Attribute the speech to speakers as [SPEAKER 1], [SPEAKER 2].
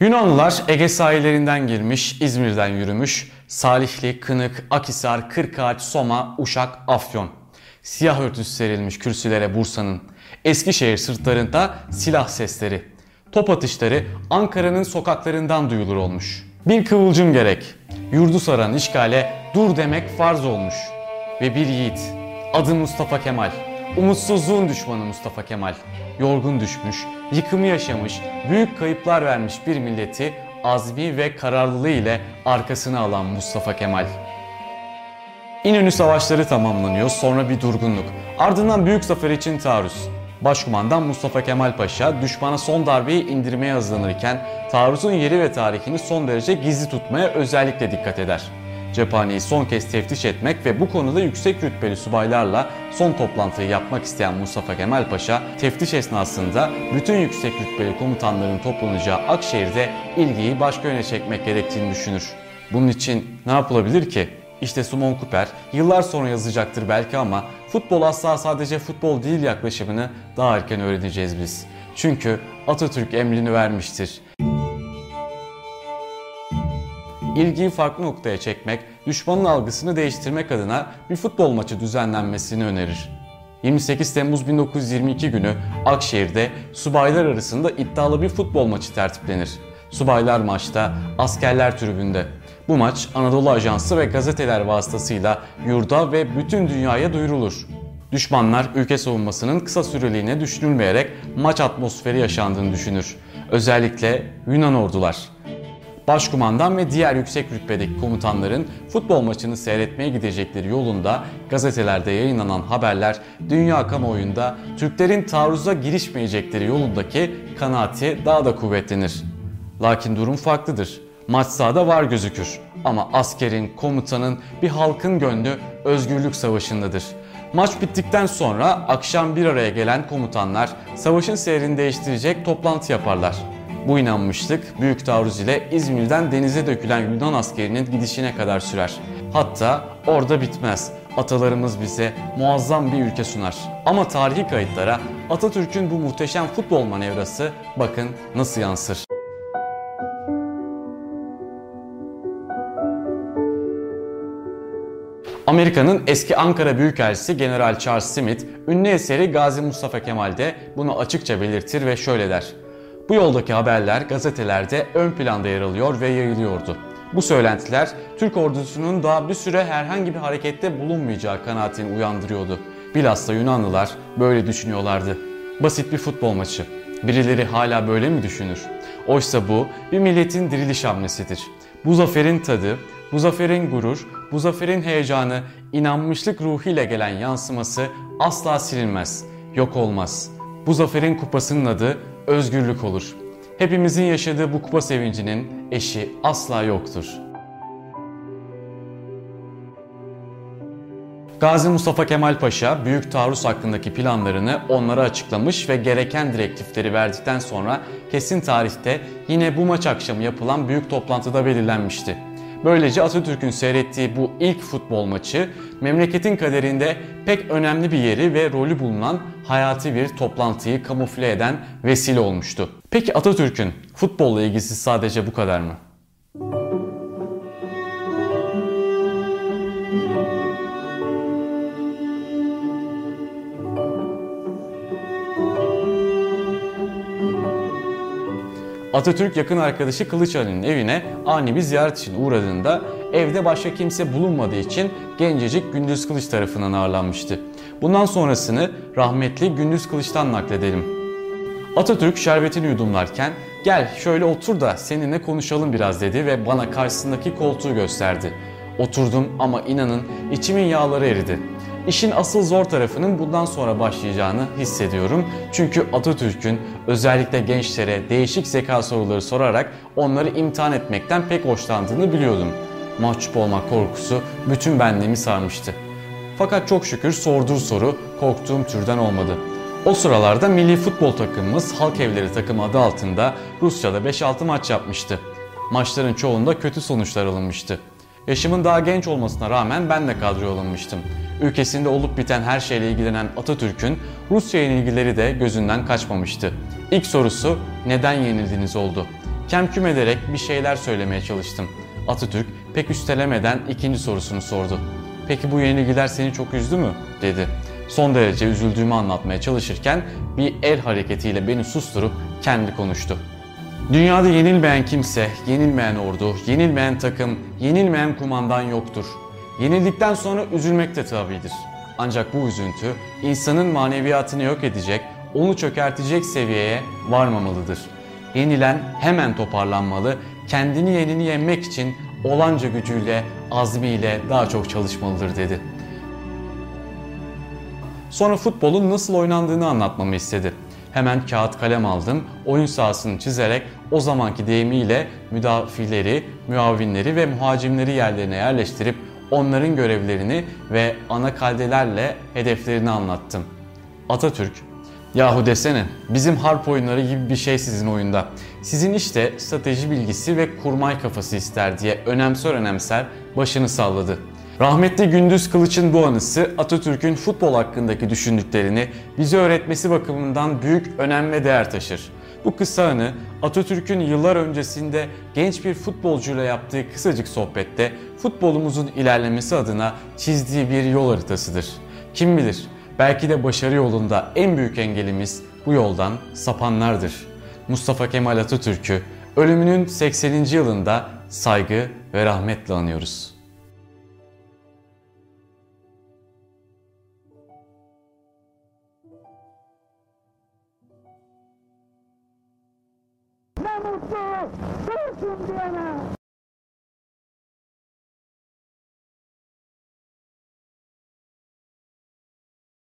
[SPEAKER 1] Yunanlılar Ege sahillerinden girmiş, İzmir'den yürümüş, Salihli, Kınık, Akisar, Kırkağaç, Soma, Uşak, Afyon. Siyah örtüsü serilmiş kürsülere Bursa'nın. Eskişehir sırtlarında silah sesleri. Top atışları Ankara'nın sokaklarından duyulur olmuş. Bir kıvılcım gerek. Yurdu saran işgale dur demek farz olmuş. Ve bir yiğit. Adı Mustafa Kemal. Umutsuzluğun düşmanı Mustafa Kemal. Yorgun düşmüş, yıkımı yaşamış, büyük kayıplar vermiş bir milleti azmi ve kararlılığı ile arkasına alan Mustafa Kemal. İnönü savaşları tamamlanıyor, sonra bir durgunluk. Ardından büyük zafer için taarruz. Başkumandan Mustafa Kemal Paşa düşmana son darbeyi indirmeye hazırlanırken taarruzun yeri ve tarihini son derece gizli tutmaya özellikle dikkat eder. Cephaneyi son kez teftiş etmek ve bu konuda yüksek rütbeli subaylarla son toplantıyı yapmak isteyen Mustafa Kemal Paşa, teftiş esnasında bütün yüksek rütbeli komutanların toplanacağı Akşehir'de ilgiyi başka yöne çekmek gerektiğini düşünür. Bunun için ne yapılabilir ki? İşte Simon Cooper yıllar sonra yazacaktır belki ama futbol asla sadece futbol değil yaklaşımını daha erken öğreneceğiz biz. Çünkü Atatürk emrini vermiştir. İlgiyi farklı noktaya çekmek, düşmanın algısını değiştirmek adına bir futbol maçı düzenlenmesini önerir. 28 Temmuz 1922 günü Akşehir'de subaylar arasında iddialı bir futbol maçı tertiplenir. Subaylar maçta, askerler tribünde. Bu maç Anadolu Ajansı ve gazeteler vasıtasıyla yurda ve bütün dünyaya duyurulur. Düşmanlar ülke savunmasının kısa süreliğine düşünülmeyerek maç atmosferi yaşandığını düşünür. Özellikle Yunan ordular. Başkumandan ve diğer yüksek rütbedeki komutanların futbol maçını seyretmeye gidecekleri yolunda gazetelerde yayınlanan haberler dünya kamuoyunda Türklerin taarruza girişmeyecekleri yolundaki kanaati daha da kuvvetlenir. Lakin durum farklıdır. Maç sahada var gözükür ama askerin, komutanın, bir halkın gönlü özgürlük savaşındadır. Maç bittikten sonra akşam bir araya gelen komutanlar savaşın seyrini değiştirecek toplantı yaparlar. Bu inanmışlık büyük taarruz ile İzmir'den denize dökülen Yunan askerinin gidişine kadar sürer. Hatta orada bitmez. Atalarımız bize muazzam bir ülke sunar. Ama tarihi kayıtlara Atatürk'ün bu muhteşem futbol manevrası bakın nasıl yansır. Amerika'nın eski Ankara Büyükelçisi General Charles Smith, ünlü eseri Gazi Mustafa Kemal'de bunu açıkça belirtir ve şöyle der. Bu yoldaki haberler gazetelerde ön planda yer alıyor ve yayılıyordu. Bu söylentiler Türk ordusunun daha bir süre herhangi bir harekette bulunmayacağı kanaatini uyandırıyordu. Bilhassa Yunanlılar böyle düşünüyorlardı. Basit bir futbol maçı. Birileri hala böyle mi düşünür? Oysa bu bir milletin diriliş hamlesidir. Bu zaferin tadı, bu zaferin gurur, bu zaferin heyecanı, inanmışlık ruhuyla gelen yansıması asla silinmez, yok olmaz. Bu zaferin kupasının adı özgürlük olur. Hepimizin yaşadığı bu kupa sevincinin eşi asla yoktur. Gazi Mustafa Kemal Paşa büyük taarruz hakkındaki planlarını onlara açıklamış ve gereken direktifleri verdikten sonra kesin tarihte yine bu maç akşamı yapılan büyük toplantıda belirlenmişti. Böylece Atatürk'ün seyrettiği bu ilk futbol maçı memleketin kaderinde pek önemli bir yeri ve rolü bulunan hayati bir toplantıyı kamufle eden vesile olmuştu. Peki Atatürk'ün futbolla ilgisi sadece bu kadar mı? Atatürk yakın arkadaşı Kılıç Ali'nin evine ani bir ziyaret için uğradığında evde başka kimse bulunmadığı için gencecik Gündüz Kılıç tarafından ağırlanmıştı. Bundan sonrasını rahmetli Gündüz Kılıç'tan nakledelim. Atatürk şerbetini yudumlarken gel şöyle otur da seninle konuşalım biraz dedi ve bana karşısındaki koltuğu gösterdi. Oturdum ama inanın içimin yağları eridi. İşin asıl zor tarafının bundan sonra başlayacağını hissediyorum. Çünkü Atatürk'ün özellikle gençlere değişik zeka soruları sorarak onları imtihan etmekten pek hoşlandığını biliyordum. Mahcup olmak korkusu bütün benliğimi sarmıştı. Fakat çok şükür sorduğu soru korktuğum türden olmadı. O sıralarda milli futbol takımımız Halk Evleri takımı adı altında Rusya'da 5-6 maç yapmıştı. Maçların çoğunda kötü sonuçlar alınmıştı. Yaşımın daha genç olmasına rağmen ben de kadroya alınmıştım. Ülkesinde olup biten her şeyle ilgilenen Atatürk'ün Rusya ile ilgileri de gözünden kaçmamıştı. İlk sorusu neden yenildiniz oldu. Kemküm ederek bir şeyler söylemeye çalıştım. Atatürk pek üstelemeden ikinci sorusunu sordu. Peki bu yenilgiler seni çok üzdü mü? dedi. Son derece üzüldüğümü anlatmaya çalışırken bir el hareketiyle beni susturup kendi konuştu. Dünyada yenilmeyen kimse, yenilmeyen ordu, yenilmeyen takım, yenilmeyen kumandan yoktur. Yenildikten sonra üzülmek de tabidir. Ancak bu üzüntü insanın maneviyatını yok edecek, onu çökertecek seviyeye varmamalıdır. Yenilen hemen toparlanmalı, kendini yenini yenmek için olanca gücüyle, azmiyle daha çok çalışmalıdır dedi. Sonra futbolun nasıl oynandığını anlatmamı istedi. Hemen kağıt kalem aldım, oyun sahasını çizerek o zamanki deyimiyle müdafileri, müavinleri ve muhacimleri yerlerine yerleştirip onların görevlerini ve ana kaldelerle hedeflerini anlattım. Atatürk, yahu desene bizim harp oyunları gibi bir şey sizin oyunda. Sizin işte strateji bilgisi ve kurmay kafası ister diye önemser önemser başını salladı. Rahmetli Gündüz Kılıç'ın bu anısı Atatürk'ün futbol hakkındaki düşündüklerini bize öğretmesi bakımından büyük önem ve değer taşır. Bu kısa anı Atatürk'ün yıllar öncesinde genç bir futbolcuyla yaptığı kısacık sohbette futbolumuzun ilerlemesi adına çizdiği bir yol haritasıdır. Kim bilir belki de başarı yolunda en büyük engelimiz bu yoldan sapanlardır. Mustafa Kemal Atatürk'ü ölümünün 80. yılında saygı ve rahmetle anıyoruz.
[SPEAKER 2] Ne mutlu